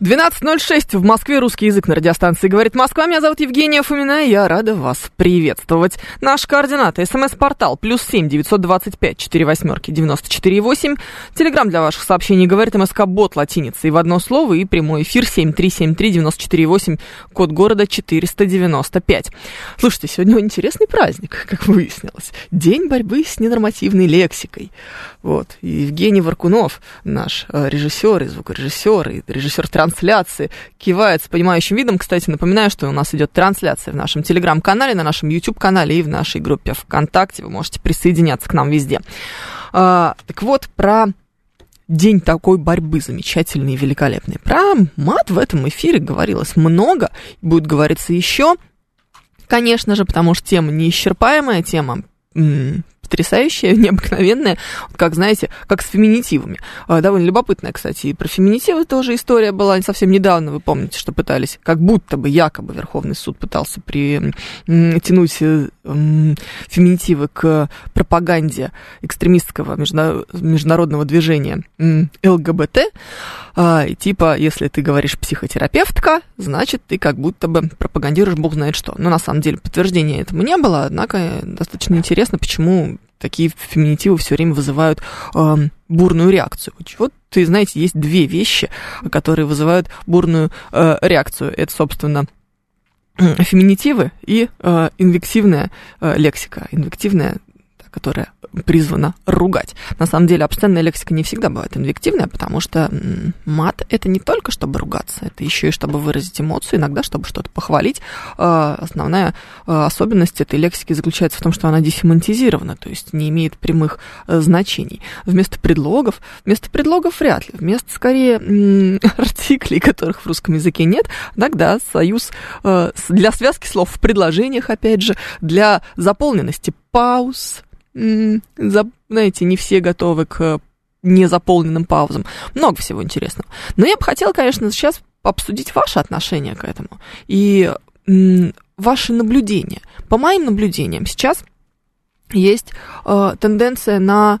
12.06 в Москве. Русский язык на радиостанции «Говорит Москва». Меня зовут Евгения Фомина, и я рада вас приветствовать. Наш координаты. СМС-портал плюс семь девятьсот двадцать пять четыре восьмерки девяносто четыре восемь. Телеграмм для ваших сообщений «Говорит МСК Бот» латиницей в одно слово и прямой эфир семь три семь три девяносто четыре восемь. Код города четыреста девяносто пять. Слушайте, сегодня интересный праздник, как выяснилось. День борьбы с ненормативной лексикой. Вот. Евгений Варкунов, наш э, режиссер и звукорежиссер, и режиссер трансляции, кивает с понимающим видом. Кстати, напоминаю, что у нас идет трансляция в нашем телеграм-канале, на нашем YouTube-канале и в нашей группе ВКонтакте. Вы можете присоединяться к нам везде. А, так вот, про день такой борьбы замечательный и великолепный. Про мат в этом эфире говорилось много, будет говориться еще. Конечно же, потому что тема неисчерпаемая, тема потрясающая, необыкновенная, как, знаете, как с феминитивами. А, довольно любопытная, кстати, и про феминитивы тоже история была совсем недавно, вы помните, что пытались, как будто бы якобы Верховный суд пытался притянуть э, феминитивы к пропаганде экстремистского международного движения ЛГБТ, а, и типа, если ты говоришь психотерапевтка, значит, ты как будто бы пропагандируешь бог знает что. Но на самом деле подтверждения этому не было, однако достаточно интересно, почему такие феминитивы все время вызывают э, бурную реакцию. Вот, ты знаете, есть две вещи, которые вызывают бурную э, реакцию. Это, собственно, феминитивы и э, инвективная э, лексика. Инвективная которая призвана ругать. На самом деле, обсценная лексика не всегда бывает инвективная, потому что мат — это не только чтобы ругаться, это еще и чтобы выразить эмоцию, иногда чтобы что-то похвалить. А, основная а, особенность этой лексики заключается в том, что она десемантизирована, то есть не имеет прямых э, значений. Вместо предлогов, вместо предлогов вряд ли, вместо, скорее, артиклей, которых в русском языке нет, тогда союз э, для связки слов в предложениях, опять же, для заполненности пауз, знаете, не все готовы к незаполненным паузам. Много всего интересного. Но я бы хотела, конечно, сейчас обсудить ваше отношение к этому и ваши наблюдения. По моим наблюдениям, сейчас есть э, тенденция на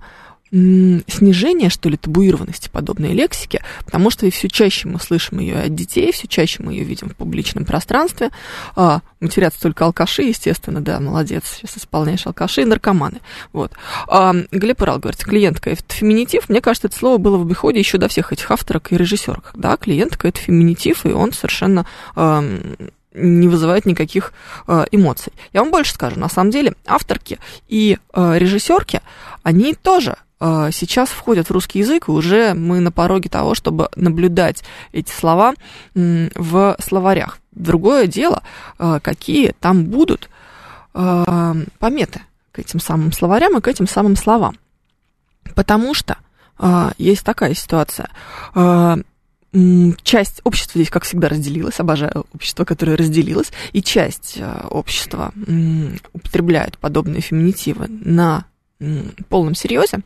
снижение, что ли, табуированности подобной лексики, потому что все чаще мы слышим ее от детей, все чаще мы ее видим в публичном пространстве. А, матерятся только алкаши, естественно, да, молодец, сейчас исполняешь алкаши и наркоманы. Вот. А, Глеб Урал говорит, клиентка это феминитив. Мне кажется, это слово было в обиходе еще до всех этих авторок и режиссерок. Да, клиентка это феминитив, и он совершенно а, не вызывает никаких э, эмоций. Я вам больше скажу, на самом деле авторки и э, режиссерки, они тоже а, сейчас входят в русский язык, и уже мы на пороге того, чтобы наблюдать эти слова в словарях. Другое дело, а, какие там будут а, пометы к этим самым словарям и к этим самым словам. Потому что есть такая ситуация. Часть общества здесь, как всегда, разделилась. Обожаю общество, которое разделилось. И часть общества употребляет подобные феминитивы на полном серьезе.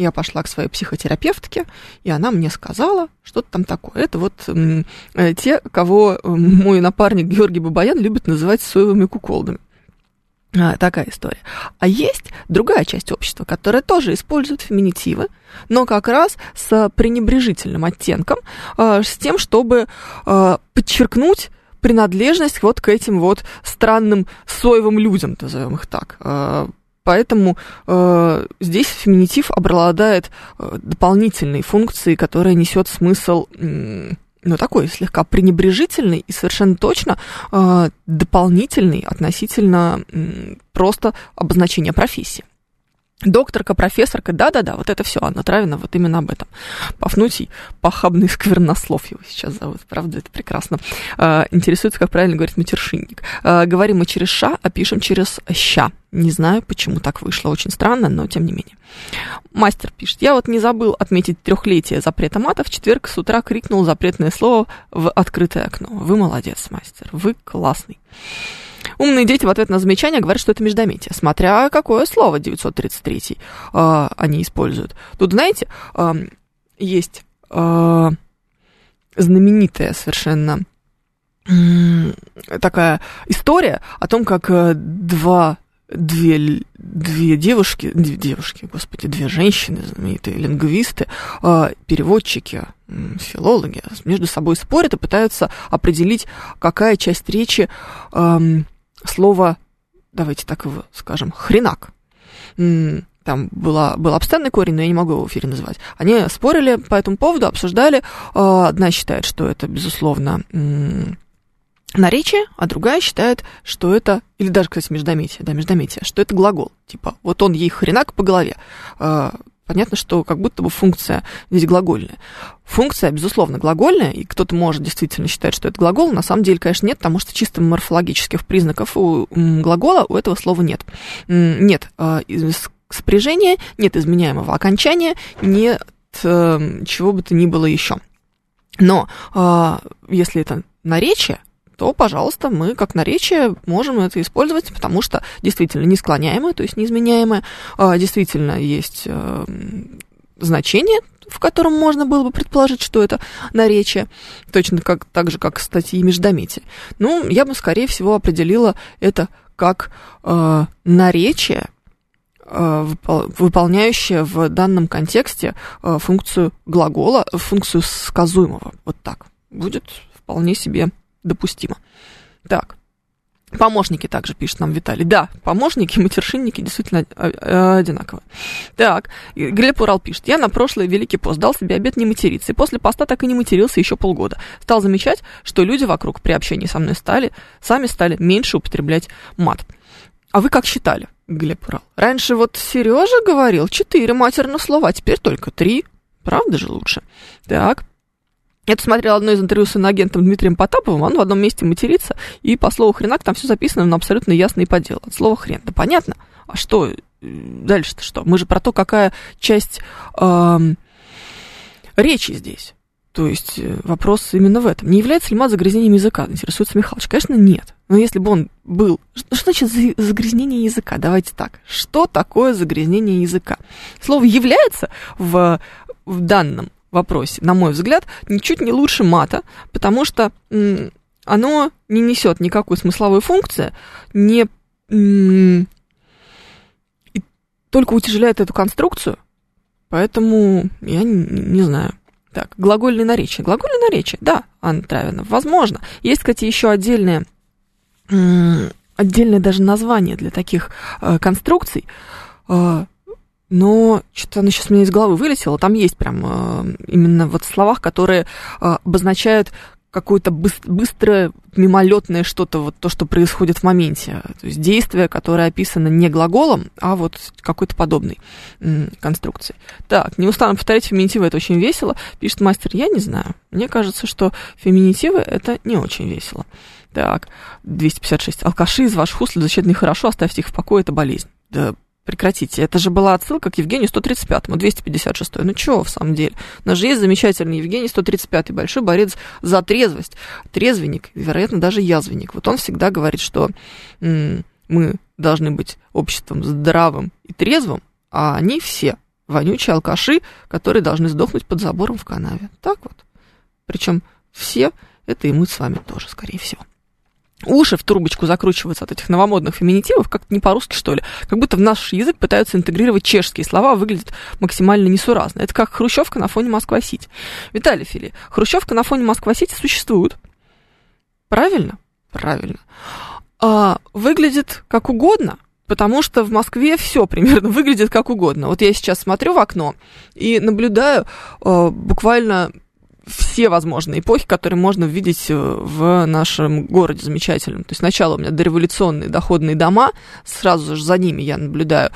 Я пошла к своей психотерапевтке, и она мне сказала, что-то там такое. Это вот э, те, кого мой напарник Георгий Бабаян любит называть соевыми куколдами. А, такая история. А есть другая часть общества, которая тоже использует феминитивы, но как раз с пренебрежительным оттенком, э, с тем, чтобы э, подчеркнуть принадлежность вот к этим вот странным соевым людям, назовем их так. Поэтому э, здесь феминитив обладает э, дополнительной функцией, которая несет смысл, э, ну, такой слегка пренебрежительный и совершенно точно э, дополнительный относительно э, просто обозначения профессии. Докторка, профессорка, да-да-да, вот это все, Анна Травина, вот именно об этом. Пафнутий, похабный сквернослов его сейчас зовут, правда, это прекрасно. А, интересуется, как правильно говорить матершинник. А, говорим мы через ша, а пишем через ща. Не знаю, почему так вышло, очень странно, но тем не менее. Мастер пишет, я вот не забыл отметить трехлетие запрета мата, в четверг с утра крикнул запретное слово в открытое окно. Вы молодец, мастер, вы классный. Умные дети в ответ на замечание говорят, что это междометие, смотря какое слово 933 э, а, они используют. Тут, знаете, э, есть э, знаменитая совершенно такая история о том, как э, два две, две девушки, две девушки, господи, две женщины, знаменитые лингвисты, переводчики, филологи между собой спорят и пытаются определить, какая часть речи слово, давайте так его скажем, хренак. Там была, был обстанный корень, но я не могу его в эфире называть. Они спорили по этому поводу, обсуждали. А, одна считает, что это, безусловно, наречие, а другая считает, что это, или даже, кстати, междометие, да, междометие, что это глагол. Типа, вот он ей хренак по голове. Понятно, что как будто бы функция здесь глагольная. Функция, безусловно, глагольная, и кто-то может действительно считать, что это глагол, на самом деле, конечно, нет, потому что чисто морфологических признаков у глагола у этого слова нет. Нет а, спряжения, нет изменяемого окончания, нет эм, чего бы то ни было еще. Но а, если это наречие, то, пожалуйста, мы как наречие можем это использовать, потому что действительно не склоняемое, то есть неизменяемое, а, действительно есть э, значение, в котором можно было бы предположить, что это наречие, точно как, так же, как статьи междометия. Ну, я бы, скорее всего, определила это как э, наречие, э, выполняющее в данном контексте э, функцию глагола, функцию сказуемого. Вот так. Будет вполне себе допустимо. Так. Помощники также пишет нам Виталий. Да, помощники и матершинники действительно одинаковые. Так, Глеб Урал пишет. Я на прошлый Великий пост дал себе обед не материться. И после поста так и не матерился еще полгода. Стал замечать, что люди вокруг при общении со мной стали, сами стали меньше употреблять мат. А вы как считали, Глеб Урал? Раньше вот Сережа говорил четыре матерных слова, а теперь только три. Правда же лучше? Так, я смотрела одно из интервью с иноагентом Дмитрием Потаповым, он в одном месте матерится, и по слову хренак там все записано, но абсолютно ясно и по делу. От слова хрен. Да понятно. А что э, дальше-то что? Мы же про то, какая часть э, речи здесь. То есть э, вопрос именно в этом. Не является ли мат загрязнением языка? Интересуется Михалыч. Конечно, нет. Но если бы он был... Что значит загрязнение языка? Давайте так. Что такое загрязнение языка? Слово «является» в, в данном вопросе, на мой взгляд, ничуть не лучше мата, потому что оно не несет никакой смысловой функции, не и только утяжеляет эту конструкцию, поэтому я не, не знаю. Так, глагольное наречие. Глагольное наречие, да, Анна Травина, возможно. Есть, кстати, еще отдельное, отдельное даже название для таких э, конструкций. Э, но что-то оно сейчас у меня из головы вылетело. Там есть прям э, именно вот словах, которые э, обозначают какое-то быстрое, мимолетное что-то, вот то, что происходит в моменте. То есть действие, которое описано не глаголом, а вот какой-то подобной конструкцией. Так, не устану повторять, феминитивы это очень весело. Пишет мастер, я не знаю. Мне кажется, что феминитивы это не очень весело. Так, 256. Алкаши из ваших уст звучат нехорошо, оставьте их в покое, это болезнь. Да Прекратите. Это же была отсылка к Евгению 135-му, 256 Ну чего, в самом деле? У нас же есть замечательный Евгений 135-й, большой борец за трезвость. Трезвенник, вероятно, даже язвенник. Вот он всегда говорит, что м- мы должны быть обществом здравым и трезвым, а они все вонючие алкаши, которые должны сдохнуть под забором в канаве. Так вот. Причем все это и мы с вами тоже, скорее всего уши в трубочку закручиваются от этих новомодных феминитивов, как-то не по-русски, что ли. Как будто в наш язык пытаются интегрировать чешские слова, выглядят максимально несуразно. Это как хрущевка на фоне Москва-Сити. Виталий Фили, хрущевка на фоне Москва-Сити существует. Правильно? Правильно. А, выглядит как угодно, потому что в Москве все примерно выглядит как угодно. Вот я сейчас смотрю в окно и наблюдаю э, буквально все возможные эпохи, которые можно увидеть э, в нашем городе замечательном. То есть сначала у меня дореволюционные доходные дома, сразу же за ними я наблюдаю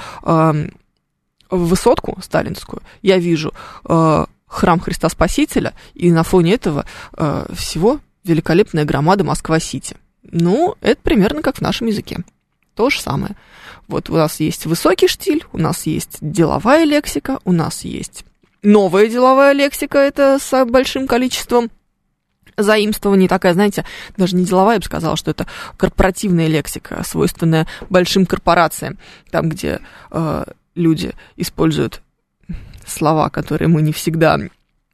высотку сталинскую, я вижу э, храм Христа Спасителя, и на фоне этого э, всего великолепная громада Москва-Сити. Ну, это примерно как в нашем языке. То же самое. Вот у нас есть высокий штиль, у нас есть деловая лексика, у нас есть новая деловая лексика, это с большим количеством заимствований такая, знаете, даже не деловая, я бы сказала, что это корпоративная лексика, свойственная большим корпорациям, там, где э, люди используют слова, которые мы не всегда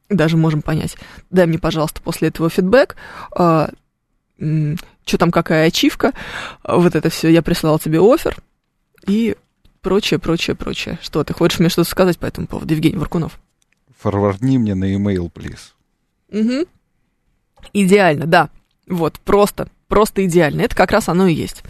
даже можем понять. Дай мне, пожалуйста, после этого фидбэк. Э, что там, какая ачивка, вот это все, я прислала тебе офер и прочее, прочее, прочее. Что, ты хочешь мне что-то сказать по этому поводу, Евгений Варкунов? Форвардни мне на e-mail, please. Угу. Идеально, да. Вот, просто, просто идеально. Это как раз оно и есть.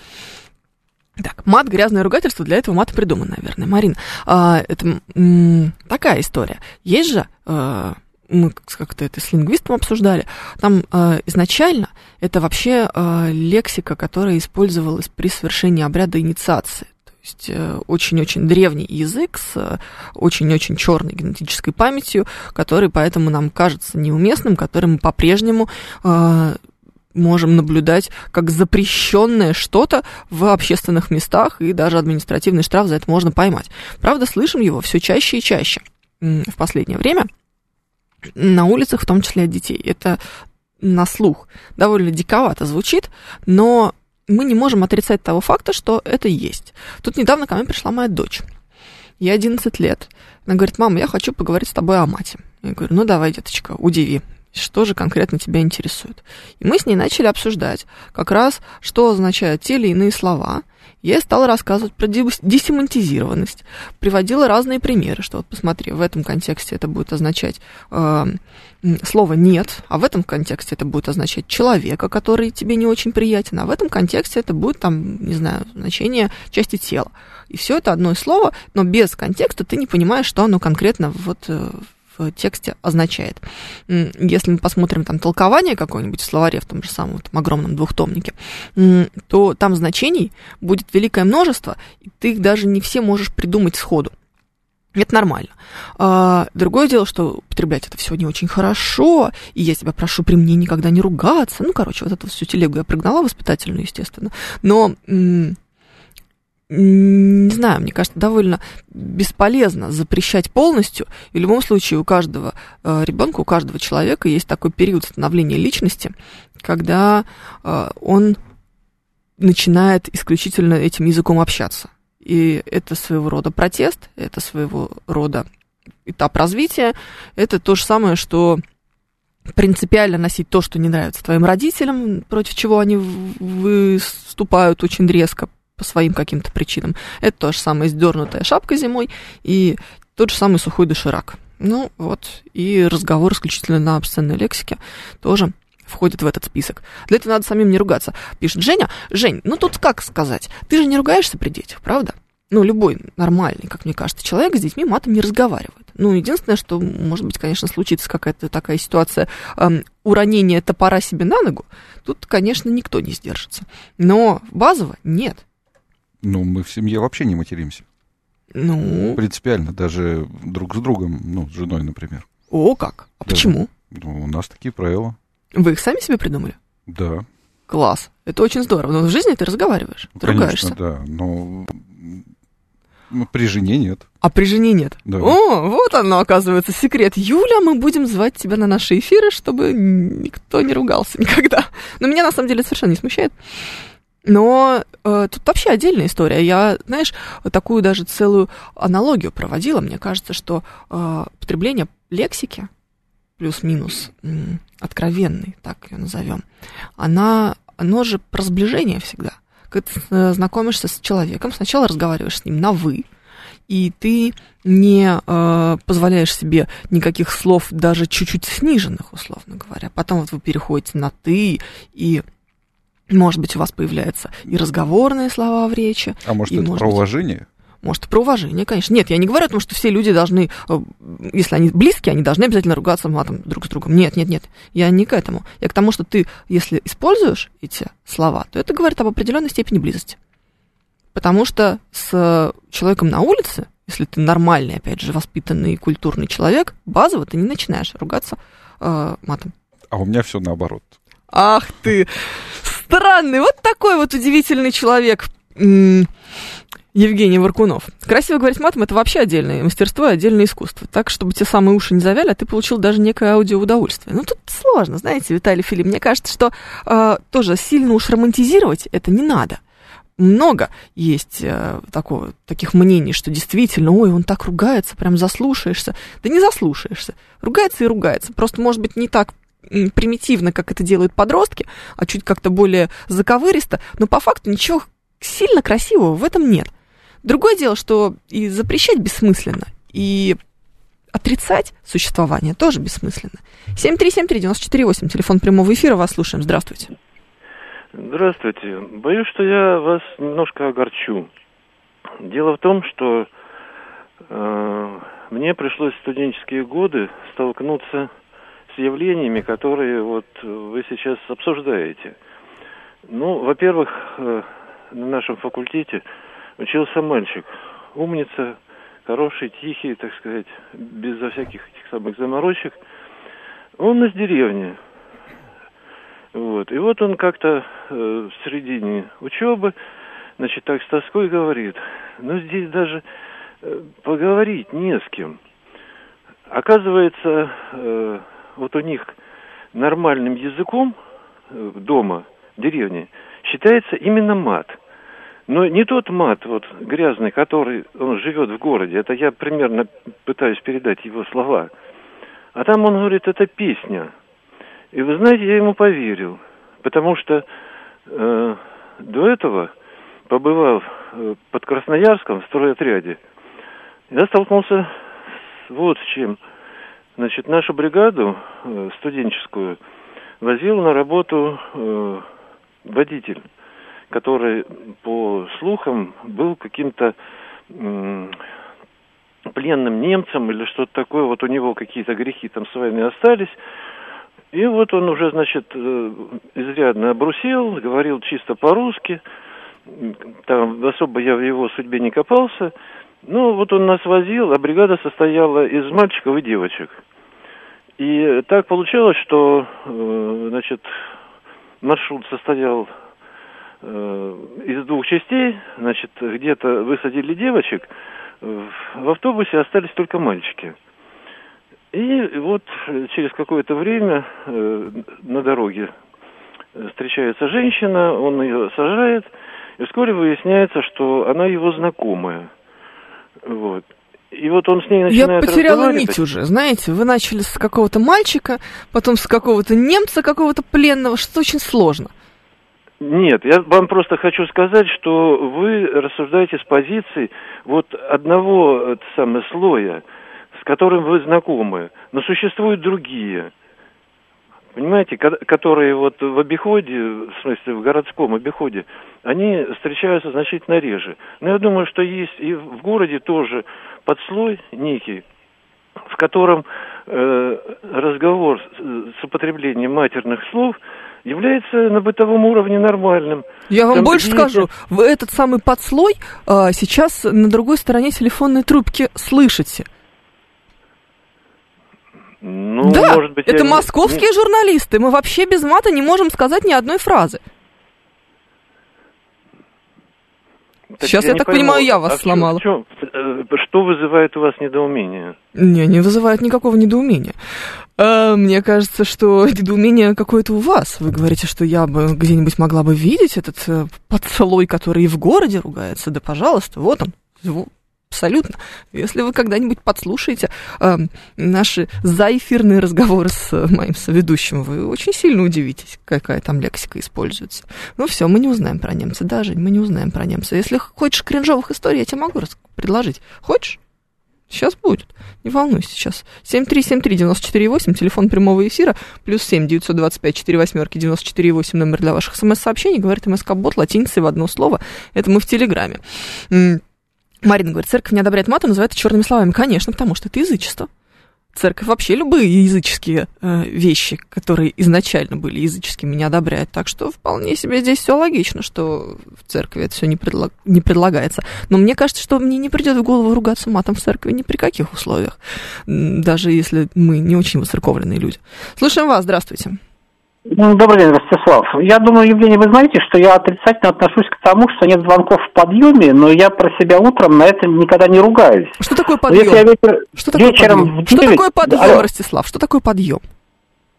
Так, мат, грязное ругательство, для этого мат придуман, наверное. Марин, а, это м, такая история. Есть же, а, мы как-то это с лингвистом обсуждали, там а, изначально это вообще а, лексика, которая использовалась при совершении обряда инициации. Есть э, очень-очень древний язык с э, очень-очень черной генетической памятью, который поэтому нам кажется неуместным, который мы по-прежнему а, можем наблюдать как запрещенное что-то в общественных местах, и даже административный штраф за это можно поймать. Правда, слышим его все чаще и чаще в последнее время на улицах, в том числе от детей. Это на слух довольно диковато звучит, но мы не можем отрицать того факта, что это есть. Тут недавно ко мне пришла моя дочь. Ей 11 лет. Она говорит, мама, я хочу поговорить с тобой о мате. Я говорю, ну давай, деточка, удиви что же конкретно тебя интересует. И мы с ней начали обсуждать как раз, что означают те или иные слова. Я стала рассказывать про десемантизированность, приводила разные примеры, что вот посмотри, в этом контексте это будет означать э, слово «нет», а в этом контексте это будет означать человека, который тебе не очень приятен, а в этом контексте это будет, там, не знаю, значение части тела. И все это одно слово, но без контекста ты не понимаешь, что оно конкретно вот э, тексте означает. Если мы посмотрим там толкование какое-нибудь в словаре, в том же самом там, огромном двухтомнике, то там значений будет великое множество, и ты их даже не все можешь придумать сходу. Это нормально. А, другое дело, что употреблять это все не очень хорошо, и я тебя прошу при мне никогда не ругаться. Ну, короче, вот эту всю телегу я прогнала воспитательную, естественно. Но не знаю, мне кажется, довольно бесполезно запрещать полностью. И в любом случае у каждого э, ребенка, у каждого человека есть такой период становления личности, когда э, он начинает исключительно этим языком общаться. И это своего рода протест, это своего рода этап развития. Это то же самое, что принципиально носить то, что не нравится твоим родителям, против чего они выступают очень резко, по своим каким-то причинам. Это то же самое сдернутая шапка зимой и тот же самый сухой доширак. Ну вот, и разговор исключительно на обсценной лексике тоже входит в этот список. Для этого надо самим не ругаться. Пишет Женя. Жень, ну тут как сказать? Ты же не ругаешься при детях, правда? Ну, любой нормальный, как мне кажется, человек с детьми матом не разговаривает. Ну, единственное, что, может быть, конечно, случится какая-то такая ситуация эм, уронения топора себе на ногу, тут, конечно, никто не сдержится. Но базово нет. Ну, мы в семье вообще не материмся. Ну? Принципиально, даже друг с другом, ну, с женой, например. О, как? А да. почему? Ну, у нас такие правила. Вы их сами себе придумали? Да. Класс. Это очень здорово. Но в жизни ты разговариваешь, ну, ты конечно, ругаешься. да. Но ну, при жене нет. А при жене нет? Да. О, вот оно, оказывается, секрет. Юля, мы будем звать тебя на наши эфиры, чтобы никто не ругался никогда. Но меня, на самом деле, совершенно не смущает. Но э, тут вообще отдельная история. Я, знаешь, такую даже целую аналогию проводила. Мне кажется, что э, потребление лексики, плюс-минус м, откровенный, так ее назовем, она, оно же про сближение всегда. Когда ты э, знакомишься с человеком, сначала разговариваешь с ним на «вы», и ты не э, позволяешь себе никаких слов даже чуть-чуть сниженных, условно говоря. Потом вот вы переходите на «ты», и может быть, у вас появляются и разговорные слова в речи. А может, и, это может про быть, уважение? Может, про уважение, конечно. Нет, я не говорю о том, что все люди должны, э, если они близкие, они должны обязательно ругаться матом друг с другом. Нет, нет, нет. Я не к этому. Я к тому, что ты, если используешь эти слова, то это говорит об определенной степени близости. Потому что с человеком на улице если ты нормальный, опять же, воспитанный и культурный человек, базово ты не начинаешь ругаться э, матом. А у меня все наоборот. Ах ты, странный, вот такой вот удивительный человек. Евгений Варкунов. Красиво говорить матом это вообще отдельное мастерство и отдельное искусство. Так, чтобы те самые уши не завяли, а ты получил даже некое аудиоудовольствие. Ну, тут сложно, знаете, Виталий Филипп. Мне кажется, что э, тоже сильно уж романтизировать это не надо. Много есть э, такого, таких мнений, что действительно, ой, он так ругается, прям заслушаешься. Да не заслушаешься. Ругается и ругается. Просто, может быть, не так примитивно, как это делают подростки, а чуть как-то более заковыристо, но по факту ничего сильно красивого в этом нет. Другое дело, что и запрещать бессмысленно, и отрицать существование тоже бессмысленно. 7373948, телефон прямого эфира, вас слушаем. Здравствуйте. Здравствуйте. Боюсь, что я вас немножко огорчу. Дело в том, что э, мне пришлось в студенческие годы столкнуться с явлениями, которые вот вы сейчас обсуждаете. Ну, во-первых, э, на нашем факультете учился мальчик, умница, хороший, тихий, так сказать, безо всяких этих самых заморочек. Он из деревни. Вот. И вот он как-то э, в середине учебы, значит, так с тоской говорит, ну здесь даже э, поговорить не с кем. Оказывается, э, вот у них нормальным языком э, дома, в деревне, считается именно мат. Но не тот мат, вот, грязный, который он живет в городе, это я примерно пытаюсь передать его слова. А там он говорит, это песня. И вы знаете, я ему поверил, потому что э, до этого, побывав э, под Красноярском в стройотряде, я столкнулся вот с чем. Значит, нашу бригаду э, студенческую возил на работу э, водитель который, по слухам, был каким-то пленным немцем или что-то такое, вот у него какие-то грехи там с войны остались. И вот он уже, значит, э, изрядно обрусел, говорил чисто по-русски, там особо я в его судьбе не копался. Ну, вот он нас возил, а бригада состояла из мальчиков и девочек. И так получалось, что, э, значит, маршрут состоял Э, из двух частей, значит, где-то высадили девочек, в автобусе остались только мальчики. И вот через какое-то время э, на дороге встречается женщина, он ее сажает, и вскоре выясняется, что она его знакомая. Вот. И вот он с ней начинает Я потеряла нить уже, знаете, вы начали с какого-то мальчика, потом с какого-то немца, какого-то пленного, что очень сложно. Нет, я вам просто хочу сказать, что вы рассуждаете с позиции вот одного самого слоя, с которым вы знакомы, но существуют другие, понимаете, которые вот в обиходе, в смысле в городском обиходе, они встречаются значительно реже. Но я думаю, что есть и в городе тоже подслой некий, в котором э, разговор с, с употреблением матерных слов – является на бытовом уровне нормальным. Я вам Там больше есть... скажу, вы этот самый подслой а, сейчас на другой стороне телефонной трубки слышите. Ну, да, может быть, это московские не... журналисты. Мы вообще без мата не можем сказать ни одной фразы. Так Сейчас, я, я так пойму, понимаю, я вас а сломала. В чем, э, что вызывает у вас недоумение? Не, не вызывает никакого недоумения. А, мне кажется, что недоумение какое-то у вас. Вы говорите, что я бы где-нибудь могла бы видеть этот э, поцелуй, который и в городе ругается. Да, пожалуйста, вот он. Абсолютно. Если вы когда-нибудь подслушаете э, наши заэфирные разговоры с э, моим соведущим, вы очень сильно удивитесь, какая там лексика используется. Ну все, мы не узнаем про немца, даже мы не узнаем про немца. Если хочешь кринжовых историй, я тебе могу предложить. Хочешь? Сейчас будет. Не волнуйся сейчас. 7373948, телефон прямого эфира, плюс 7 925 4 восьмерки 94,8, номер для ваших смс-сообщений, говорит МСК-бот латиницей в одно слово. Это мы в Телеграме. Марина говорит, церковь не одобряет мату, называет это черными словами. Конечно, потому что это язычество. церковь вообще любые языческие э, вещи, которые изначально были языческими, не одобряет. Так что вполне себе здесь все логично, что в церкви это все не, предлаг, не предлагается. Но мне кажется, что мне не придет в голову ругаться матом в церкви ни при каких условиях, даже если мы не очень воцерковленные люди. Слушаем вас, здравствуйте. Ну, добрый день, Ростислав. Я думаю, Евгений, вы знаете, что я отрицательно отношусь к тому, что нет звонков в подъеме, но я про себя утром на это никогда не ругаюсь. Что такое подъем? Если я вечер, что такое вечером подъем? в Что 9... такое подъем, Алло. Ростислав? Что такое подъем?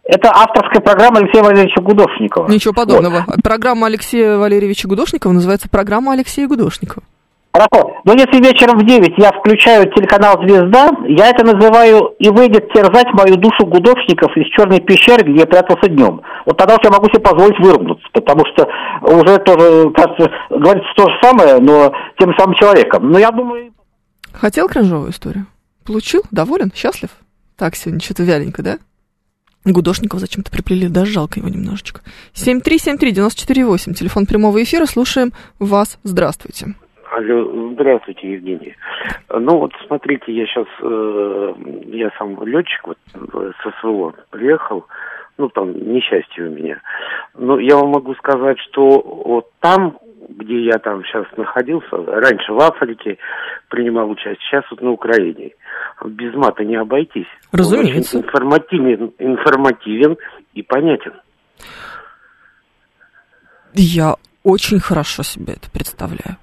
Это авторская программа Алексея Валерьевича Гудошникова. Ничего подобного. Программа Алексея Валерьевича Гудошникова называется программа Алексея Гудошникова. Хорошо. Но если вечером в 9 я включаю телеканал «Звезда», я это называю «И выйдет терзать мою душу гудошников из черной пещеры, где я прятался днем». Вот тогда уж я могу себе позволить выругнуться, потому что уже тоже, кажется, говорится то же самое, но тем самым человеком. Но я думаю... Хотел кринжовую историю? Получил? Доволен? Счастлив? Так, сегодня что-то вяленько, да? Гудошников зачем-то приплели, даже жалко его немножечко. 7373948, телефон прямого эфира, слушаем вас. Здравствуйте. Алло, здравствуйте, Евгений. Ну вот смотрите, я сейчас, э, я сам летчик вот э, с СВО приехал, ну там несчастье у меня. Но я вам могу сказать, что вот там, где я там сейчас находился, раньше в Африке принимал участие, сейчас вот на Украине. Без мата не обойтись. Разумеется. Он очень информативен, информативен и понятен. Я очень хорошо себе это представляю.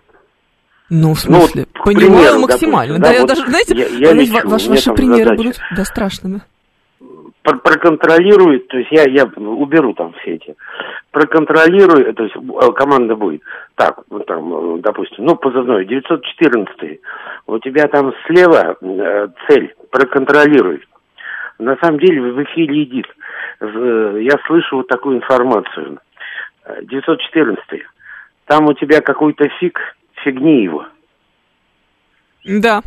Ну, в Ну, вот, смысле, к понимаю примеру, максимально. допустим, да, да, я вот даже, знаете, я- я лечу, ва- ваши, примеры задача. будут да, страшными. Пр- проконтролирует, то есть я, я уберу там все эти, проконтролирую, то есть э, команда будет, так, вот там, э, допустим, ну, позывной, 914 у тебя там слева э, цель, проконтролируй. На самом деле в эфире идит, З- я слышу вот такую информацию, Э, 914 там у тебя какой-то фиг, фигни его. Да,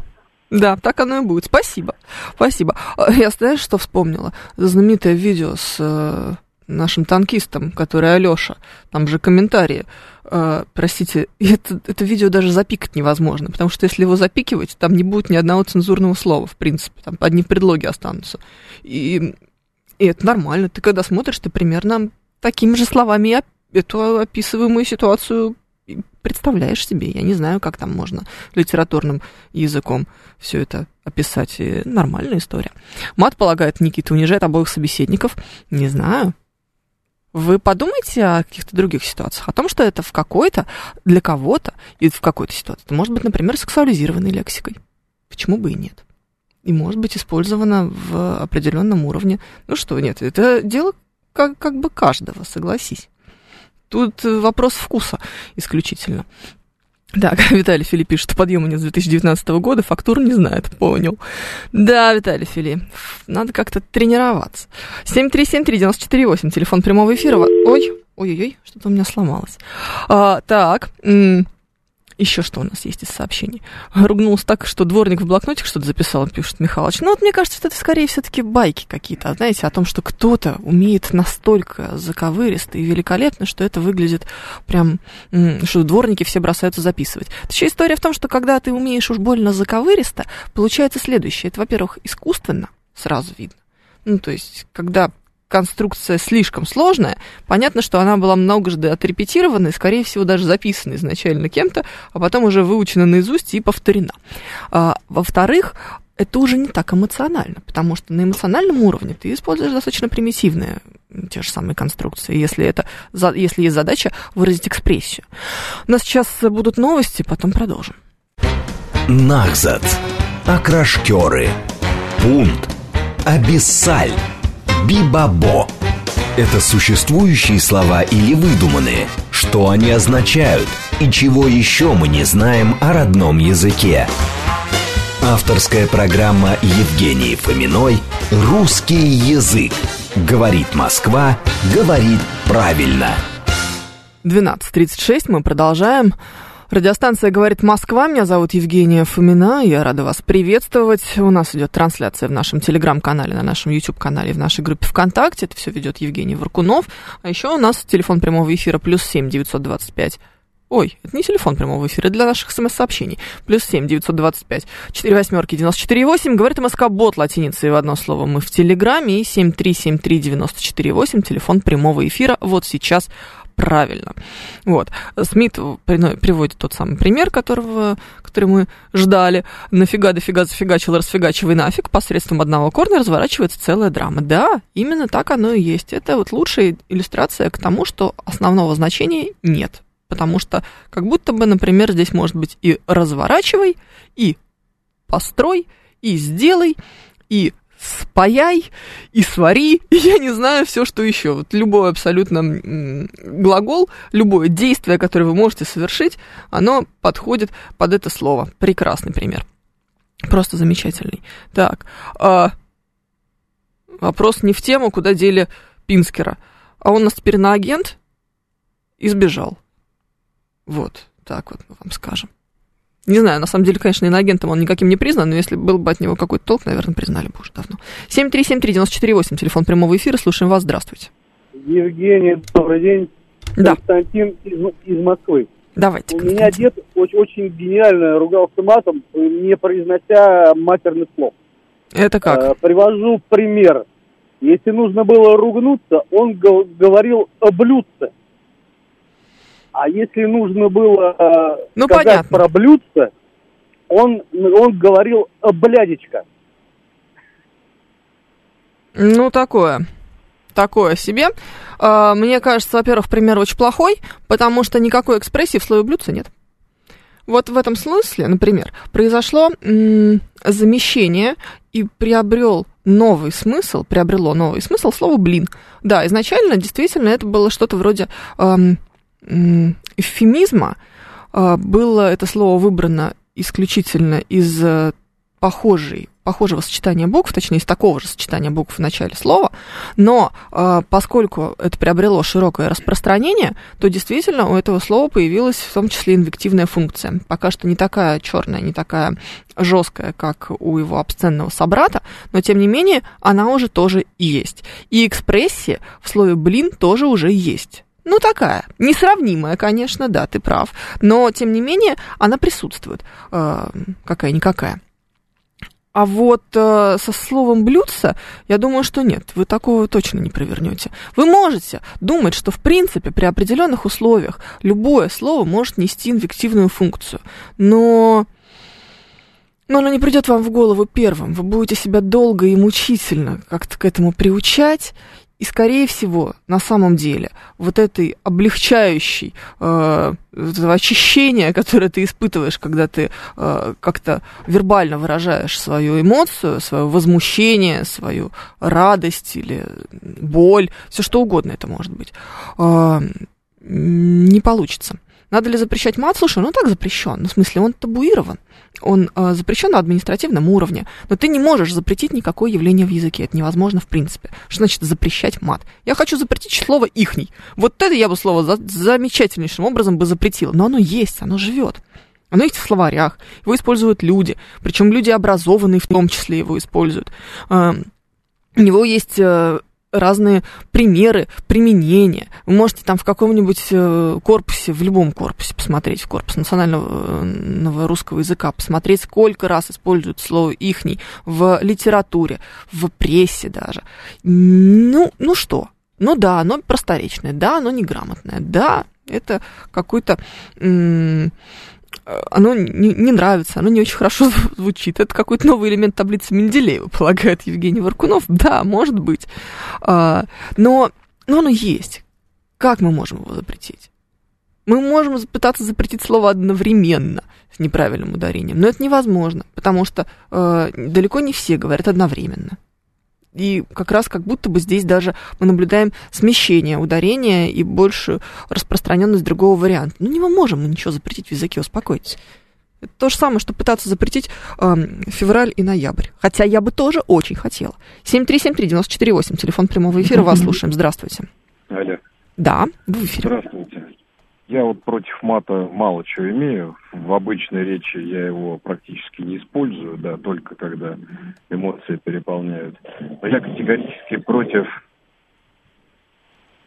да, так оно и будет. Спасибо, спасибо. А, Я знаешь, что вспомнила? Знаменитое видео с э, нашим танкистом, который Алёша. Там же комментарии. Э, простите, это, это видео даже запикать невозможно, потому что если его запикивать, там не будет ни одного цензурного слова, в принципе. Там одни предлоги останутся. И, и это нормально. Ты когда смотришь, ты примерно такими же словами оп- эту описываемую ситуацию представляешь себе. Я не знаю, как там можно литературным языком все это описать. И нормальная история. Мат, полагает, Никита унижает обоих собеседников. Не знаю. Вы подумайте о каких-то других ситуациях, о том, что это в какой-то, для кого-то, и в какой-то ситуации. Это может быть, например, сексуализированной лексикой. Почему бы и нет? И может быть использовано в определенном уровне. Ну что, нет, это дело как, как бы каждого, согласись. Тут э, вопрос вкуса исключительно. Так, Виталий Фили пишет, что подъема нет с 2019 года, фактур не знает, понял. Да, Виталий Фили, надо как-то тренироваться. 7373948, телефон прямого эфира. Ой, ой-ой-ой, что-то у меня сломалось. А, так, м, еще что у нас есть из сообщений? Ругнулся так, что дворник в блокнотик что-то записал, пишет Михалыч. Ну вот мне кажется, что это скорее все-таки байки какие-то, знаете, о том, что кто-то умеет настолько заковыристо и великолепно, что это выглядит прям, что дворники все бросаются записывать. Еще история в том, что когда ты умеешь уж больно заковыристо, получается следующее. Это, во-первых, искусственно, сразу видно. Ну, то есть, когда конструкция слишком сложная, понятно, что она была многожды отрепетирована и, скорее всего, даже записана изначально кем-то, а потом уже выучена наизусть и повторена. А, во-вторых, это уже не так эмоционально, потому что на эмоциональном уровне ты используешь достаточно примитивные те же самые конструкции, если, это, если есть задача выразить экспрессию. У нас сейчас будут новости, потом продолжим. Нахзат. Окрашкеры. Пункт. Абиссаль. Бибабо. Это существующие слова или выдуманные? Что они означают? И чего еще мы не знаем о родном языке? Авторская программа Евгении Фоминой «Русский язык». Говорит Москва, говорит правильно. 12.36, мы продолжаем. Радиостанция «Говорит Москва». Меня зовут Евгения Фомина. Я рада вас приветствовать. У нас идет трансляция в нашем телеграм-канале, на нашем YouTube-канале, в нашей группе ВКонтакте. Это все ведет Евгений Варкунов. А еще у нас телефон прямого эфира плюс семь девятьсот двадцать пять Ой, это не телефон прямого эфира, для наших смс-сообщений. Плюс семь девятьсот двадцать пять четыре восьмерки девяносто четыре восемь. Говорит МСК Бот латиницей в одно слово. Мы в Телеграме и семь три семь три девяносто четыре восемь. Телефон прямого эфира вот сейчас правильно. Вот. Смит приводит тот самый пример, которого, который мы ждали. Нафига, дофига, зафигачил, расфигачивай нафиг. Посредством одного корня разворачивается целая драма. Да, именно так оно и есть. Это вот лучшая иллюстрация к тому, что основного значения нет потому что как будто бы, например, здесь может быть и разворачивай, и построй, и сделай, и спаяй, и свари, и я не знаю все, что еще. Вот любой абсолютно глагол, любое действие, которое вы можете совершить, оно подходит под это слово. Прекрасный пример. Просто замечательный. Так, а, вопрос не в тему, куда дели Пинскера. А он у нас теперь на агент и сбежал. Вот, так вот мы вам скажем. Не знаю, на самом деле, конечно, иноагентом он никаким не признан, но если был бы от него какой-то толк, наверное, признали бы уже давно. 7373948, телефон прямого эфира, слушаем вас, здравствуйте. Евгений, добрый день. Да. Константин из, из Москвы. Давайте, У меня дед очень, очень гениально ругался матом, не произнося матерных слов. Это как? Э, привожу пример. Если нужно было ругнуться, он говорил «облюдце». А если нужно было э, ну, сказать понятно. про блюдце, он, он говорил «блядечка». Ну, такое. Такое себе. А, мне кажется, во-первых, пример очень плохой, потому что никакой экспрессии в слове блюдце нет. Вот в этом смысле, например, произошло замещение и приобрел новый смысл, приобрело новый смысл слово блин. Да, изначально действительно это было что-то вроде эм, эвфемизма а, было это слово выбрано исключительно из э, похожей, похожего сочетания букв, точнее, из такого же сочетания букв в начале слова, но э, поскольку это приобрело широкое распространение, то действительно у этого слова появилась в том числе инвективная функция. Пока что не такая черная, не такая жесткая, как у его абсценного собрата, но тем не менее она уже тоже есть. И экспрессия в слове блин тоже уже есть. Ну, такая, несравнимая, конечно, да, ты прав. Но, тем не менее, она присутствует. Э, какая-никакая. А вот э, со словом блюдца, я думаю, что нет, вы такого точно не провернете. Вы можете думать, что в принципе при определенных условиях любое слово может нести инвективную функцию, но, но оно не придет вам в голову первым. Вы будете себя долго и мучительно как-то к этому приучать, и, скорее всего, на самом деле, вот этой облегчающей, э, этого очищения, которое ты испытываешь, когда ты э, как-то вербально выражаешь свою эмоцию, свое возмущение, свою радость или боль, все что угодно это может быть, э, не получится. Надо ли запрещать мат? Слушай, ну так запрещен. Ну, в смысле, он табуирован. Он э, запрещен на административном уровне. Но ты не можешь запретить никакое явление в языке. Это невозможно в принципе. Что значит запрещать мат? Я хочу запретить слово ихний. Вот это я бы слово за замечательнейшим образом бы запретила. Но оно есть, оно живет. Оно есть в словарях. Его используют люди. Причем люди образованные в том числе его используют. Э, у него есть э, разные примеры применения. Вы можете там в каком-нибудь э, корпусе, в любом корпусе посмотреть, в корпус национального русского языка, посмотреть, сколько раз используют слово «ихний» в литературе, в прессе даже. Ну, ну что? Ну да, оно просторечное, да, оно неграмотное, да, это какой-то оно не, не нравится, оно не очень хорошо звучит. Это какой-то новый элемент таблицы Менделеева, полагает Евгений Варкунов. Да, может быть. А, но, но оно есть. Как мы можем его запретить? Мы можем пытаться запретить слово одновременно с неправильным ударением, но это невозможно, потому что э, далеко не все говорят одновременно. И как раз как будто бы здесь даже мы наблюдаем смещение ударения и большую распространенность другого варианта. Ну, не мы можем мы ничего запретить в языке, успокойтесь. Это то же самое, что пытаться запретить э, февраль и ноябрь. Хотя я бы тоже очень хотела. 7373948, телефон прямого эфира, вас слушаем. Здравствуйте. Алло. Да, вы в эфире. Здравствуйте. Я вот против мата мало чего имею. В обычной речи я его практически не использую, да, только когда эмоции переполняют. Но я категорически против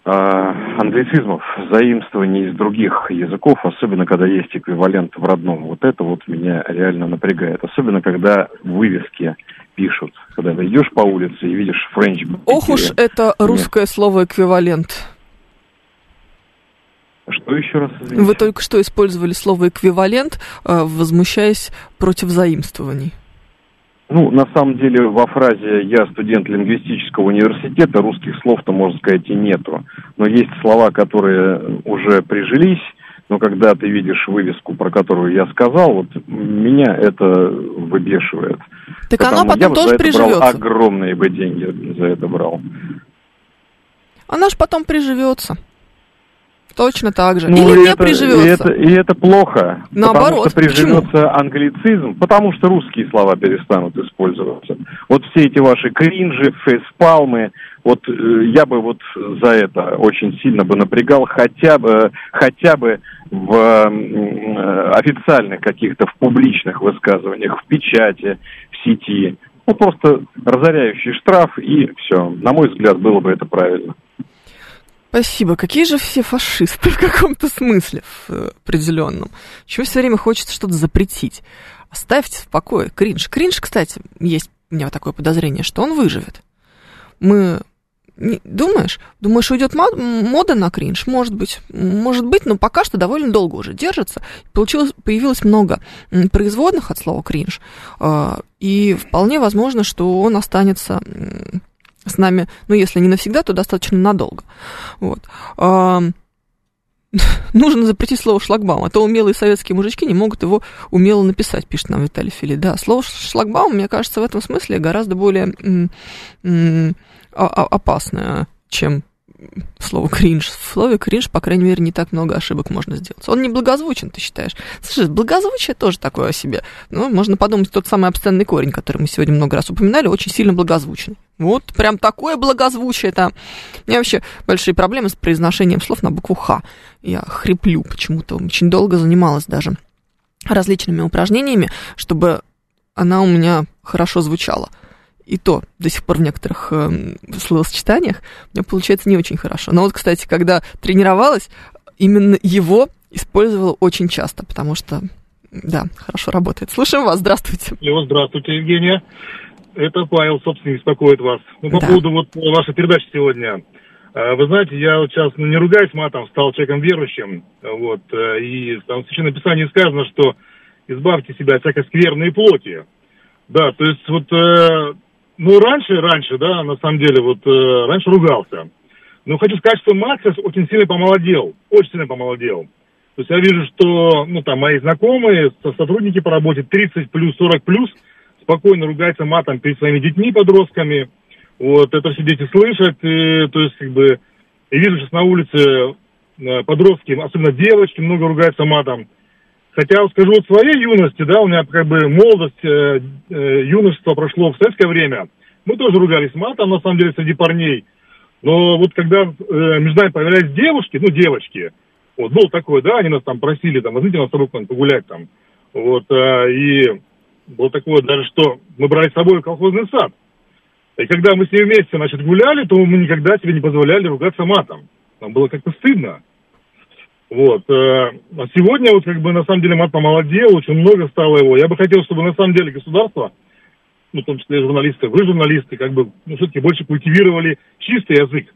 э, англицизмов, заимствований из других языков, особенно когда есть эквивалент в родном. Вот это вот меня реально напрягает. Особенно когда вывески пишут. Когда ты идешь по улице и видишь френч Ох уж это русское слово эквивалент. Что еще раз? Извините? Вы только что использовали слово эквивалент, э, возмущаясь против заимствований. Ну, на самом деле, во фразе «я студент лингвистического университета» русских слов-то, можно сказать, и нету. Но есть слова, которые уже прижились, но когда ты видишь вывеску, про которую я сказал, вот меня это выбешивает. Так Потому оно потом я тоже приживется. брал огромные бы деньги за это брал. Она же потом приживется. Точно так же. Ну, Или и не это, приживется. И это, и это плохо. Наоборот, Потому что приживется англицизм, потому что русские слова перестанут использоваться. Вот все эти ваши кринжи, фейспалмы, вот э, я бы вот за это очень сильно бы напрягал, хотя бы, хотя бы в э, официальных каких-то, в публичных высказываниях, в печати, в сети. Ну, просто разоряющий штраф, и все. На мой взгляд, было бы это правильно. Спасибо. Какие же все фашисты в каком-то смысле, в э, определенном. Чего все время хочется что-то запретить? Оставьте в покое кринж. Кринж, кстати, есть у меня такое подозрение, что он выживет. Мы думаешь? Думаешь, уйдет мод, мода на кринж? Может быть. Может быть, но пока что довольно долго уже держится. Получилось, появилось много производных от слова кринж. Э, и вполне возможно, что он останется с нами, ну, если не навсегда, то достаточно надолго. Вот. А, нужно запретить слово шлагбаум, а то умелые советские мужички не могут его умело написать, пишет нам Виталий Фили. Да, слово шлагбаум, мне кажется, в этом смысле гораздо более м- м- опасное, чем слово кринж. В слове кринж, по крайней мере, не так много ошибок можно сделать. Он не благозвучен, ты считаешь? Слушай, благозвучие тоже такое о себе. Ну, можно подумать, тот самый обсценный корень, который мы сегодня много раз упоминали, очень сильно благозвучный. Вот прям такое благозвучие там. У меня вообще большие проблемы с произношением слов на букву Х. Я хриплю почему-то. Очень долго занималась даже различными упражнениями, чтобы она у меня хорошо звучала и то до сих пор в некоторых э, словосочетаниях у меня получается не очень хорошо. Но вот, кстати, когда тренировалась, именно его использовала очень часто, потому что, да, хорошо работает. Слушаем вас, здравствуйте. Алло, здравствуйте, Евгения. Это Павел, собственно, беспокоит вас. Ну, по да. поводу вот вашей передачи сегодня. Э, вы знаете, я вот сейчас ну, не ругаюсь матом, стал человеком верующим. Вот, э, и там в Священном Писании сказано, что избавьте себя от всякой скверной плоти. Да, то есть вот э, ну, раньше, раньше, да, на самом деле, вот э, раньше ругался. Но хочу сказать, что Макс очень сильно помолодел, очень сильно помолодел. То есть я вижу, что, ну, там, мои знакомые, сотрудники по работе 30 плюс, 40 плюс, спокойно ругаются матом перед своими детьми, подростками. Вот, это все дети слышат, и, то есть, как бы, я вижу сейчас на улице э, подростки, особенно девочки, много ругаются матом. Хотя, скажу, от своей юности, да, у меня как бы молодость, э, э, юношество прошло в советское время. Мы тоже ругались матом, на самом деле, среди парней. Но вот когда э, между нами появлялись девушки, ну, девочки, вот, был такой, да, они нас там просили, там, возьмите нас с собой погулять там. Вот, э, и было такое даже, что мы брали с собой колхозный сад. И когда мы с ней вместе, значит, гуляли, то мы никогда себе не позволяли ругаться матом. Нам было как-то стыдно. Вот. Э, а сегодня вот как бы на самом деле мат помолодел, очень много стало его. Я бы хотел, чтобы на самом деле государство, ну, в том числе журналисты, вы журналисты, как бы, ну, все-таки больше культивировали чистый язык.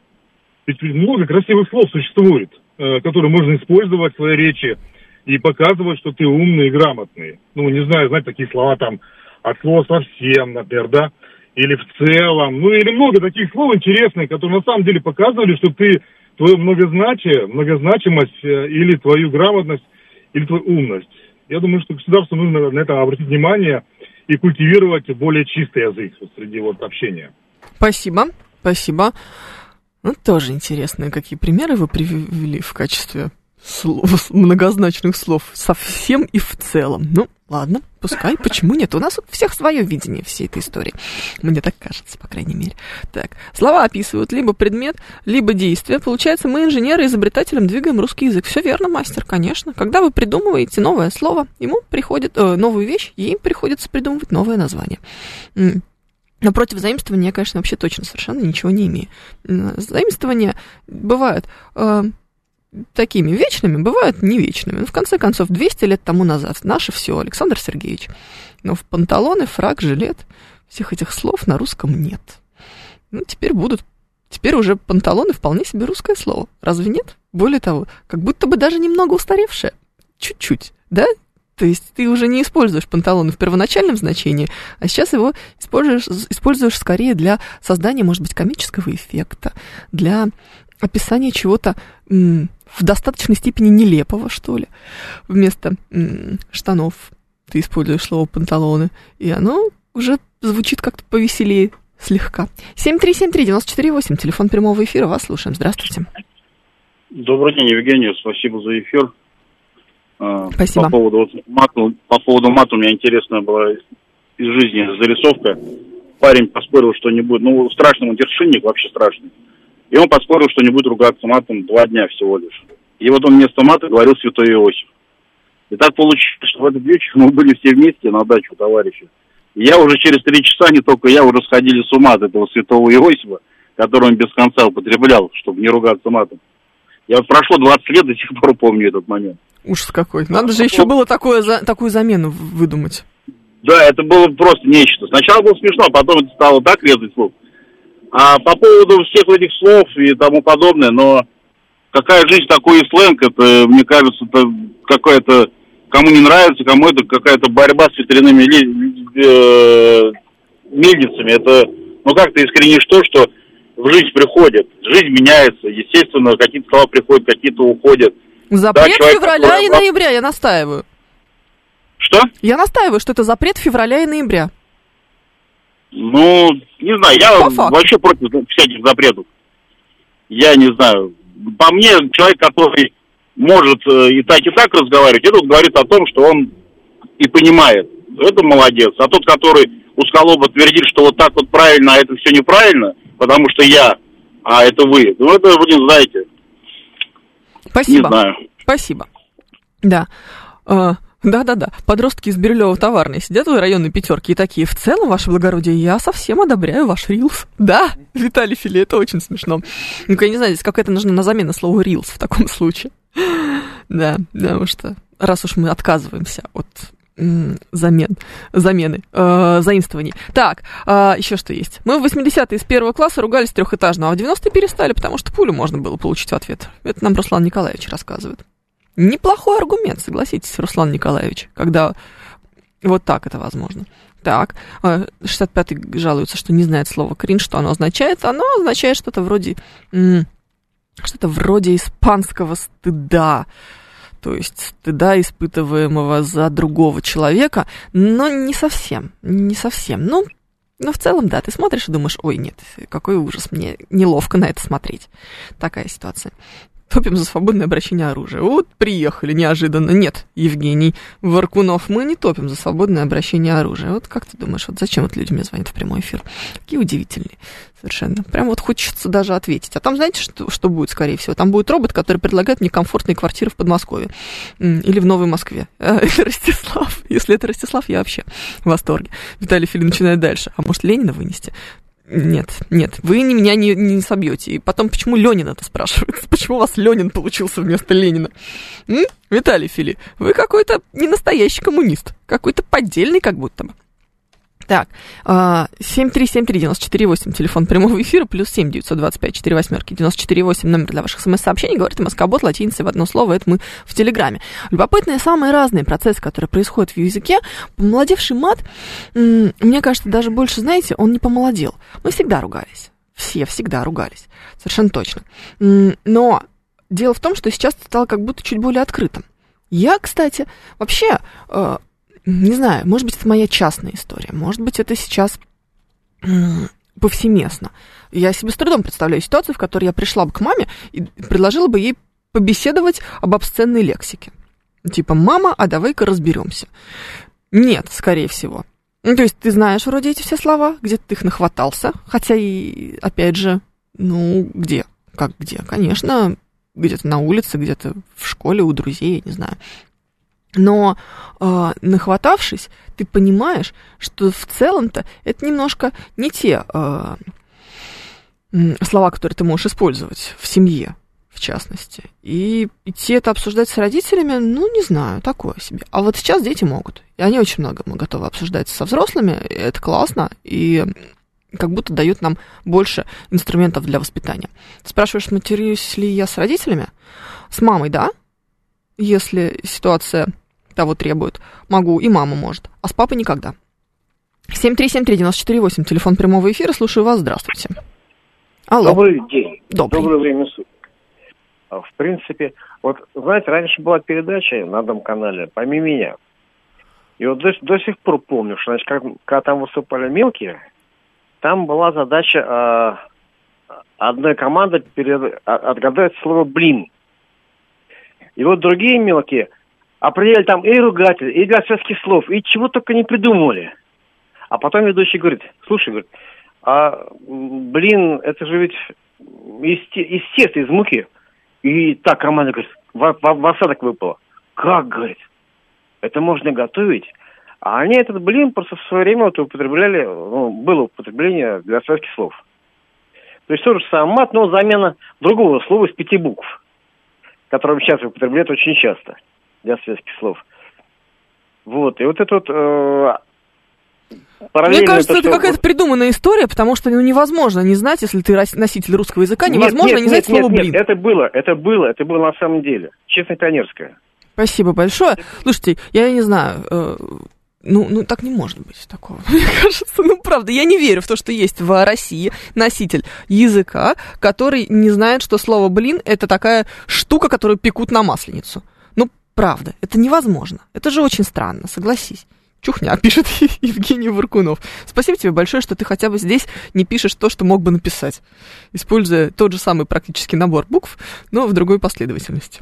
Ведь много красивых слов существует, э, которые можно использовать в своей речи и показывать, что ты умный и грамотный. Ну, не знаю, знать такие слова там от слова совсем, например, да, или в целом, ну, или много таких слов интересных, которые на самом деле показывали, что ты твою многозначие, многозначимость э, или твою грамотность, или твою умность. Я думаю, что государству нужно на это обратить внимание и культивировать более чистый язык среди вот общения. Спасибо, спасибо. Ну, тоже интересно, какие примеры вы привели в качестве слов, многозначных слов совсем и в целом. Ну, ладно, пускай, почему нет? У нас у всех свое видение всей этой истории. Мне так кажется, по крайней мере. Так, слова описывают либо предмет, либо действие. Получается, мы инженеры изобретателям двигаем русский язык. Все верно, мастер, конечно. Когда вы придумываете новое слово, ему приходит э, новую вещь, ей приходится придумывать новое название. Но против заимствования я, конечно, вообще точно совершенно ничего не имею. Заимствования бывают э, такими вечными, бывают не вечными. Ну, в конце концов, 200 лет тому назад наше все, Александр Сергеевич. Но в панталоны, фраг, жилет, всех этих слов на русском нет. Ну, теперь будут Теперь уже панталоны вполне себе русское слово. Разве нет? Более того, как будто бы даже немного устаревшее. Чуть-чуть, да? То есть ты уже не используешь панталоны в первоначальном значении, а сейчас его используешь, используешь скорее для создания, может быть, комического эффекта, для описания чего-то в достаточной степени нелепого, что ли. Вместо м, штанов ты используешь слово панталоны, и оно уже звучит как-то повеселее слегка. 7373948, телефон прямого эфира, вас слушаем. Здравствуйте. Добрый день, Евгений, спасибо за эфир. А, спасибо. По поводу, вот, мата, по поводу мата у меня интересная была из жизни зарисовка. Парень поспорил, что не будет, ну, страшный матершинник, вообще страшный. И он поспорил, что не будет ругаться матом два дня всего лишь. И вот он вместо мата говорил святой Иосиф. И так получилось, что в этот вечер мы были все вместе на даче у товарища. И я уже через три часа, не только я, уже сходили с ума от этого святого Иосифа, который он без конца употреблял, чтобы не ругаться матом. Я вот прошло 20 лет, до сих пор помню этот момент. Ужас какой. Надо же еще было такое, за, такую замену выдумать. Да, это было просто нечто. Сначала было смешно, а потом это стало так резать слух. А по поводу всех этих слов и тому подобное, но какая жизнь, такой и сленг, это, мне кажется, это какая-то, кому не нравится, кому это какая-то борьба с ветряными э, мельницами. Это, ну как ты искренишь то, что в жизнь приходит. Жизнь меняется, естественно, какие-то слова приходят, какие-то уходят. Запрет да, человек, февраля который... и ноября, я настаиваю. Что? Я настаиваю, что это запрет февраля и ноября. Ну, не знаю, я вообще против всяких запретов. Я не знаю. По мне, человек, который может э, и так, и так разговаривать, это говорит о том, что он и понимает. Это молодец. А тот, который усколоба твердит, что вот так вот правильно, а это все неправильно, потому что я, а это вы, ну это вы не знаете. Спасибо. Не знаю. Спасибо. Да. А, да-да-да, подростки из Бирюлева товарной сидят в районной пятерке и такие, в целом, ваше благородие, я совсем одобряю ваш рилс. Да, Виталий Филе, это очень смешно. Ну, я не знаю, здесь какая-то нужна на замену слова рилс в таком случае. Да, потому что раз уж мы отказываемся от замен, замены, э, заимствований. Так, э, еще что есть. Мы в 80-е из первого класса ругались трехэтажно, а в 90-е перестали, потому что пулю можно было получить в ответ. Это нам Руслан Николаевич рассказывает. Неплохой аргумент, согласитесь, Руслан Николаевич, когда вот так это возможно. Так, 65-й э, жалуется, что не знает слова крин, что оно означает. Оно означает что-то вроде... Что-то вроде испанского стыда то есть стыда, испытываемого за другого человека, но не совсем, не совсем. Ну, но в целом, да, ты смотришь и думаешь, ой, нет, какой ужас, мне неловко на это смотреть. Такая ситуация топим за свободное обращение оружия. Вот приехали неожиданно. Нет, Евгений Варкунов, мы не топим за свободное обращение оружия. Вот как ты думаешь, вот зачем вот люди мне звонят в прямой эфир? Какие удивительные совершенно. Прям вот хочется даже ответить. А там знаете, что, что будет, скорее всего? Там будет робот, который предлагает мне комфортные квартиры в Подмосковье. Или в Новой Москве. Это Ростислав. Если это Ростислав, я вообще в восторге. Виталий Филин начинает дальше. А может, Ленина вынести? Нет, нет, вы меня не, не собьете. И потом, почему Ленин это спрашивает? Почему у вас Ленин получился вместо Ленина? М? Виталий Фили, вы какой-то не настоящий коммунист, какой-то поддельный как будто бы. Так, 7373948, а, телефон прямого эфира, плюс 7 925 4 восьмерки, 948, номер для ваших смс-сообщений, говорит Москобот, латиницей в одно слово, это мы в Телеграме. Любопытные самые разные процессы, которые происходят в языке. Помолодевший мат, мне кажется, даже больше, знаете, он не помолодел. Мы всегда ругались. Все всегда ругались. Совершенно точно. Но дело в том, что сейчас стало как будто чуть более открытым. Я, кстати, вообще э, не знаю, может быть, это моя частная история, может быть, это сейчас повсеместно. Я себе с трудом представляю ситуацию, в которой я пришла бы к маме и предложила бы ей побеседовать об обсценной лексике. Типа, мама, а давай-ка разберемся. Нет, скорее всего. Ну, то есть ты знаешь вроде эти все слова, где ты их нахватался, хотя и, опять же, ну, где? Как где? Конечно, где-то на улице, где-то в школе у друзей, я не знаю. Но э, нахватавшись, ты понимаешь, что в целом-то это немножко не те э, слова, которые ты можешь использовать в семье. в частности. И идти это обсуждать с родителями, ну, не знаю, такое себе. А вот сейчас дети могут. И они очень много готовы обсуждать со взрослыми, это классно, и как будто дают нам больше инструментов для воспитания. Спрашиваешь, матерюсь ли я с родителями? С мамой, да, если ситуация того требует. Могу, и мама может, а с папой никогда. 7373948, телефон прямого эфира, слушаю вас, здравствуйте. Алло. Добрый день. Добрый. Доброе время суток. А, в принципе, вот, знаете, раньше была передача на одном канале «Помимо меня». И вот до, до сих пор помню, что, значит, как, когда там выступали мелкие, там была задача э, одной команды перед, а, отгадать слово «блин». И вот другие мелкие определяли там и ругатель, и связки слов, и чего только не придумывали. А потом ведущий говорит, слушай, говорит, а, блин, это же ведь из, из теста, из муки. И так команда говорит, в, в, в осадок выпало. Как, говорит, это можно готовить? А они этот блин просто в свое время вот употребляли, ну, было употребление связки слов. То есть тоже самый мат, но замена другого слова из пяти букв, которое сейчас употребляют очень часто для связки слов. Вот, и вот это вот э, мне кажется, это, это какая-то придуманная история, потому что ну, невозможно не знать, если ты носитель русского языка, невозможно нет, нет, не знать нет, слово нет, Нет, это было, это было, это было на самом деле. Честно пионерское. Спасибо большое. Слушайте, я не знаю, э, ну, ну, так не может быть такого. Мне кажется, ну, правда, я не верю в то, что есть в России носитель языка, который не знает, что слово «блин» — это такая штука, которую пекут на масленицу. Ну, правда, это невозможно. Это же очень странно, согласись. Чухня, пишет Евгений Варкунов. Спасибо тебе большое, что ты хотя бы здесь не пишешь то, что мог бы написать, используя тот же самый практически набор букв, но в другой последовательности.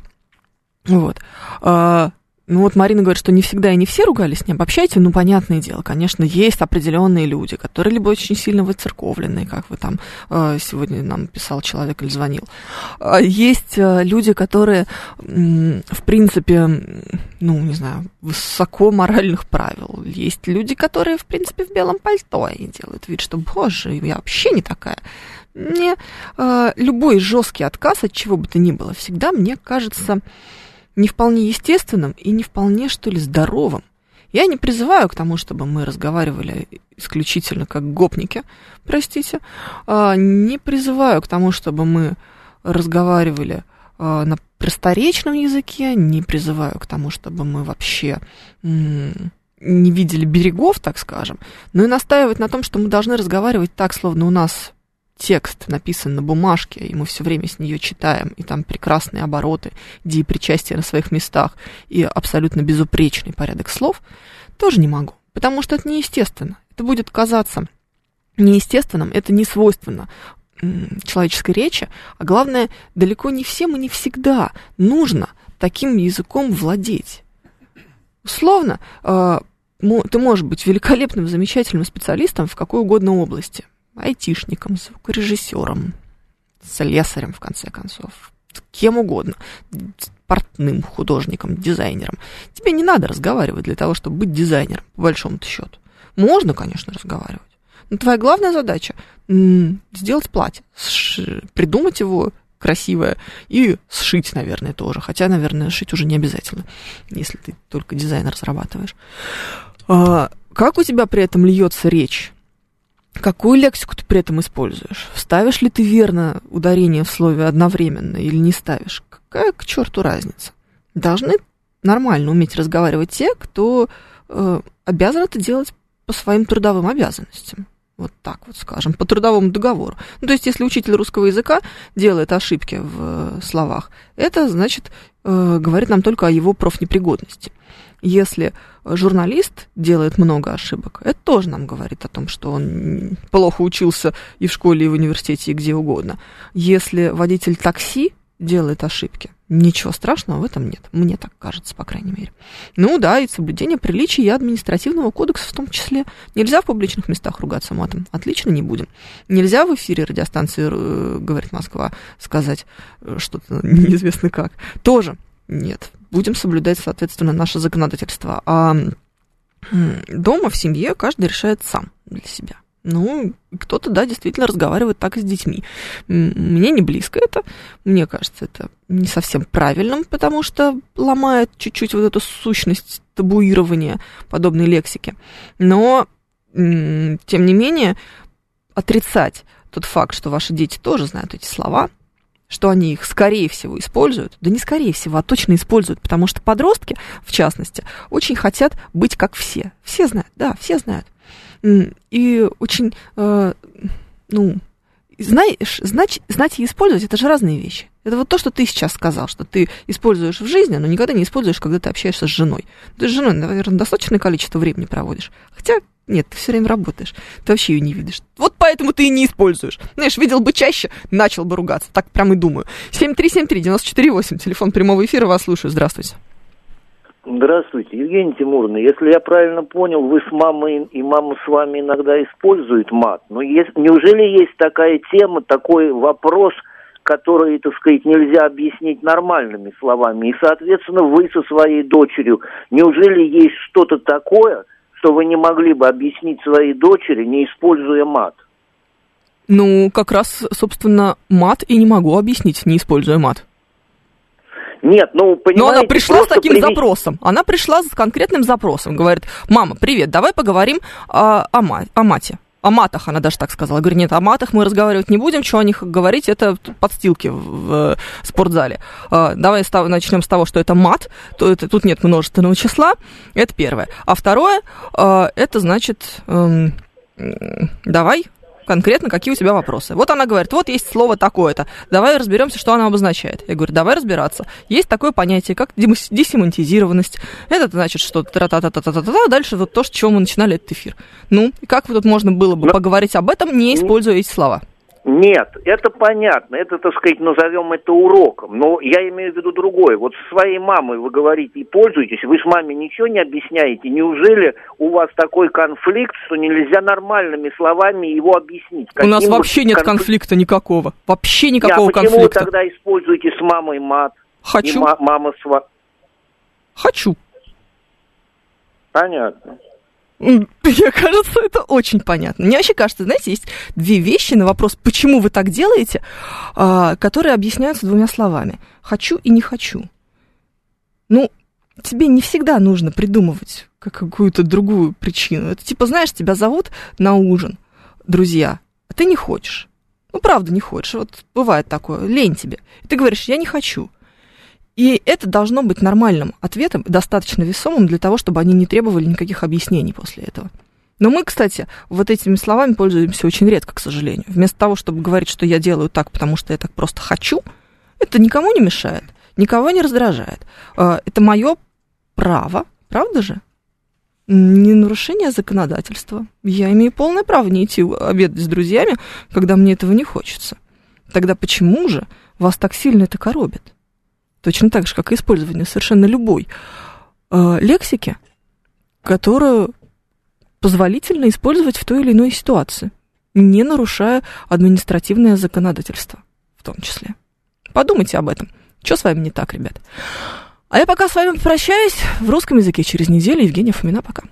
Вот. А, ну вот Марина говорит, что не всегда и не все ругались, не обобщайте. Ну, понятное дело, конечно, есть определенные люди, которые либо очень сильно выцерковленные, как вы там э, сегодня нам писал человек или звонил. А есть э, люди, которые, в принципе, ну, не знаю, высоко моральных правил. Есть люди, которые, в принципе, в белом пальто и делают вид, что, боже, я вообще не такая. Мне э, любой жесткий отказ от чего бы то ни было всегда, мне кажется, не вполне естественным и не вполне, что ли, здоровым. Я не призываю к тому, чтобы мы разговаривали исключительно как гопники, простите. А, не призываю к тому, чтобы мы разговаривали а, на просторечном языке, не призываю к тому, чтобы мы вообще не видели берегов, так скажем, но и настаивать на том, что мы должны разговаривать так, словно у нас текст написан на бумажке, и мы все время с нее читаем, и там прекрасные обороты, деепричастия на своих местах, и абсолютно безупречный порядок слов, тоже не могу, потому что это неестественно. Это будет казаться неестественным, это не свойственно человеческой речи, а главное, далеко не всем и не всегда нужно таким языком владеть. Условно, э, ты можешь быть великолепным, замечательным специалистом в какой угодно области – айтишником, звукорежиссером, слесарем, в конце концов, кем угодно, портным художником, дизайнером. Тебе не надо разговаривать для того, чтобы быть дизайнером, по большому счету. Можно, конечно, разговаривать. Но твоя главная задача сделать платье, придумать его красивое и сшить, наверное, тоже. Хотя, наверное, шить уже не обязательно, если ты только дизайн разрабатываешь. А, как у тебя при этом льется речь? Какую лексику ты при этом используешь? Ставишь ли ты верно ударение в слове одновременно или не ставишь? Какая к черту разница? Должны нормально уметь разговаривать те, кто э, обязан это делать по своим трудовым обязанностям. Вот так вот скажем, по трудовому договору. Ну, то есть, если учитель русского языка делает ошибки в э, словах, это значит, э, говорит нам только о его профнепригодности. Если журналист делает много ошибок, это тоже нам говорит о том, что он плохо учился и в школе, и в университете, и где угодно. Если водитель такси делает ошибки, ничего страшного в этом нет. Мне так кажется, по крайней мере. Ну да, и соблюдение приличий и административного кодекса в том числе. Нельзя в публичных местах ругаться матом. Отлично, не будем. Нельзя в эфире радиостанции э, «Говорит Москва» сказать э, что-то неизвестно как. Тоже нет будем соблюдать, соответственно, наше законодательство. А дома, в семье, каждый решает сам для себя. Ну, кто-то, да, действительно разговаривает так с детьми. Мне не близко это. Мне кажется, это не совсем правильным, потому что ломает чуть-чуть вот эту сущность табуирования подобной лексики. Но, тем не менее, отрицать тот факт, что ваши дети тоже знают эти слова, что они их, скорее всего, используют, да не скорее всего, а точно используют, потому что подростки, в частности, очень хотят быть как все. Все знают, да, все знают и очень, э, ну, знаешь, знать, знать и использовать это же разные вещи. Это вот то, что ты сейчас сказал, что ты используешь в жизни, но никогда не используешь, когда ты общаешься с женой. Ты с женой, наверное, достаточное количество времени проводишь. Хотя нет, ты все время работаешь. Ты вообще ее не видишь. Вот поэтому ты и не используешь. Знаешь, видел бы чаще, начал бы ругаться. Так прям и думаю. 7373948, телефон прямого эфира, вас слушаю. Здравствуйте. Здравствуйте, Евгений Тимуровна. Если я правильно понял, вы с мамой и мама с вами иногда используют мат. Но есть, неужели есть такая тема, такой вопрос, который, так сказать, нельзя объяснить нормальными словами? И, соответственно, вы со своей дочерью, неужели есть что-то такое, что вы не могли бы объяснить своей дочери, не используя мат? Ну, как раз, собственно, мат и не могу объяснить, не используя мат. Нет, ну, понимаете... Но она пришла с таким привести... запросом. Она пришла с конкретным запросом. Говорит, мама, привет, давай поговорим а, о, ма- о мате. О матах, она даже так сказала. Говорит, нет, о матах мы разговаривать не будем, что о них говорить, это подстилки в, в спортзале. А, давай став, начнем с того, что это мат, то это, тут нет множественного числа, это первое. А второе, а, это значит, эм, давай конкретно, какие у тебя вопросы. Вот она говорит, вот есть слово такое-то, давай разберемся, что оно обозначает. Я говорю, давай разбираться. Есть такое понятие, как десемантизированность. Это значит, что та-та-та-та-та-та, дальше вот то, с чего мы начинали этот эфир. Ну, и как вот тут можно было бы поговорить об этом, не используя эти слова? Нет, это понятно, это, так сказать, назовем это уроком. Но я имею в виду другое. Вот со своей мамой вы говорите и пользуетесь, вы с маме ничего не объясняете. Неужели у вас такой конфликт, что нельзя нормальными словами его объяснить? Каким у нас вообще нет конфлик... конфликта никакого. Вообще никакого а почему конфликта. вы тогда используете с мамой мат? Хочу. И ма- мама с вами? Хочу. Понятно. Мне кажется, это очень понятно. Мне вообще кажется, знаете, есть две вещи на вопрос, почему вы так делаете, а, которые объясняются двумя словами. Хочу и не хочу. Ну, тебе не всегда нужно придумывать какую-то другую причину. Это типа, знаешь, тебя зовут на ужин, друзья, а ты не хочешь. Ну, правда, не хочешь. Вот бывает такое, лень тебе. И ты говоришь, я не хочу. И это должно быть нормальным ответом, достаточно весомым для того, чтобы они не требовали никаких объяснений после этого. Но мы, кстати, вот этими словами пользуемся очень редко, к сожалению. Вместо того, чтобы говорить, что я делаю так, потому что я так просто хочу, это никому не мешает, никого не раздражает. А, это мое право, правда же? Не нарушение законодательства. Я имею полное право не идти обедать с друзьями, когда мне этого не хочется. Тогда почему же вас так сильно это коробит? Точно так же, как и использование совершенно любой э, лексики, которую позволительно использовать в той или иной ситуации, не нарушая административное законодательство в том числе. Подумайте об этом. Что с вами не так, ребят? А я пока с вами прощаюсь в русском языке через неделю. Евгения Фомина, пока.